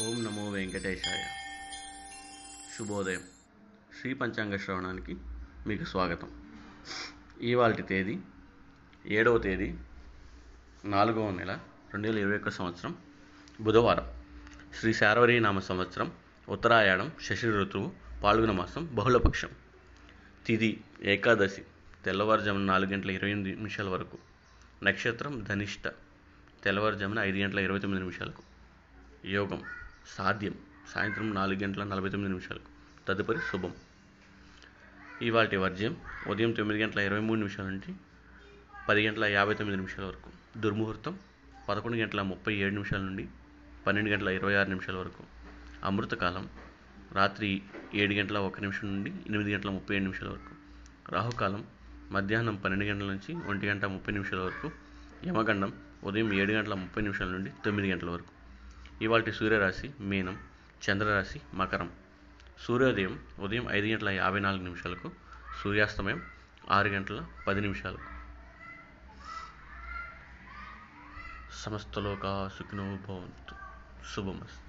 ఓం నమో వెంకటేశాయ. శుభోదయం. శ్రీ పంచాంగ శ్రవణానికి మీకు స్వాగతం. ఇవాళ తేదీ ఏడవ తేదీ నాలుగవ నెల రెండు వేల ఇరవై ఒక్క సంవత్సరం బుధవారం. శ్రీ శార్వరీ నామ సంవత్సరం ఉత్తరాయణం శశి ఋతువు పాల్గొన మాసం బహుళపక్షం. తిది ఏకాదశి తెల్లవారుజామున నాలుగు గంటల ఇరవై ఎనిమిది నిమిషాల వరకు. నక్షత్రం ధనిష్ట తెల్లవారుజామున ఐదు గంటల ఇరవై తొమ్మిది నిమిషాలకు. యోగం. సాధ్యం. సాయంత్రం నాలుగు గంటల నలభై తొమ్మిది నిమిషాలకు తదుపరి శుభం. ఇవాటి వర్జ్యం ఉదయం తొమ్మిది గంటల ఇరవై మూడు నిమిషాల నుంచి పది గంటల యాభై తొమ్మిది నిమిషాల వరకు. దుర్ముహూర్తం పదకొండు గంటల ముప్పై ఏడు నిమిషాల నుండి పన్నెండు గంటల ఇరవై ఆరు నిమిషాల వరకు. అమృతకాలం రాత్రి ఏడు గంటల ఒక నిమిషం నుండి ఎనిమిది గంటల ముప్పై ఏడు నిమిషాల వరకు. రాహుకాలం మధ్యాహ్నం పన్నెండు గంటల నుంచి ఒంటి గంట ముప్పై నిమిషాల వరకు. యమగండం ఉదయం ఏడు గంటల ముప్పై నిమిషాల నుండి తొమ్మిది గంటల వరకు. ఇవాళ సూర్యరాశి మీనం చంద్రరాశి మకరం. సూర్యోదయం ఉదయం ఐదు గంటల యాభై నాలుగు నిమిషాలకు సూర్యాస్తమయం ఆరు గంటల పది నిమిషాలకు. సమస్తలోకా సుఖినో భవంతు. శుభమస్తు.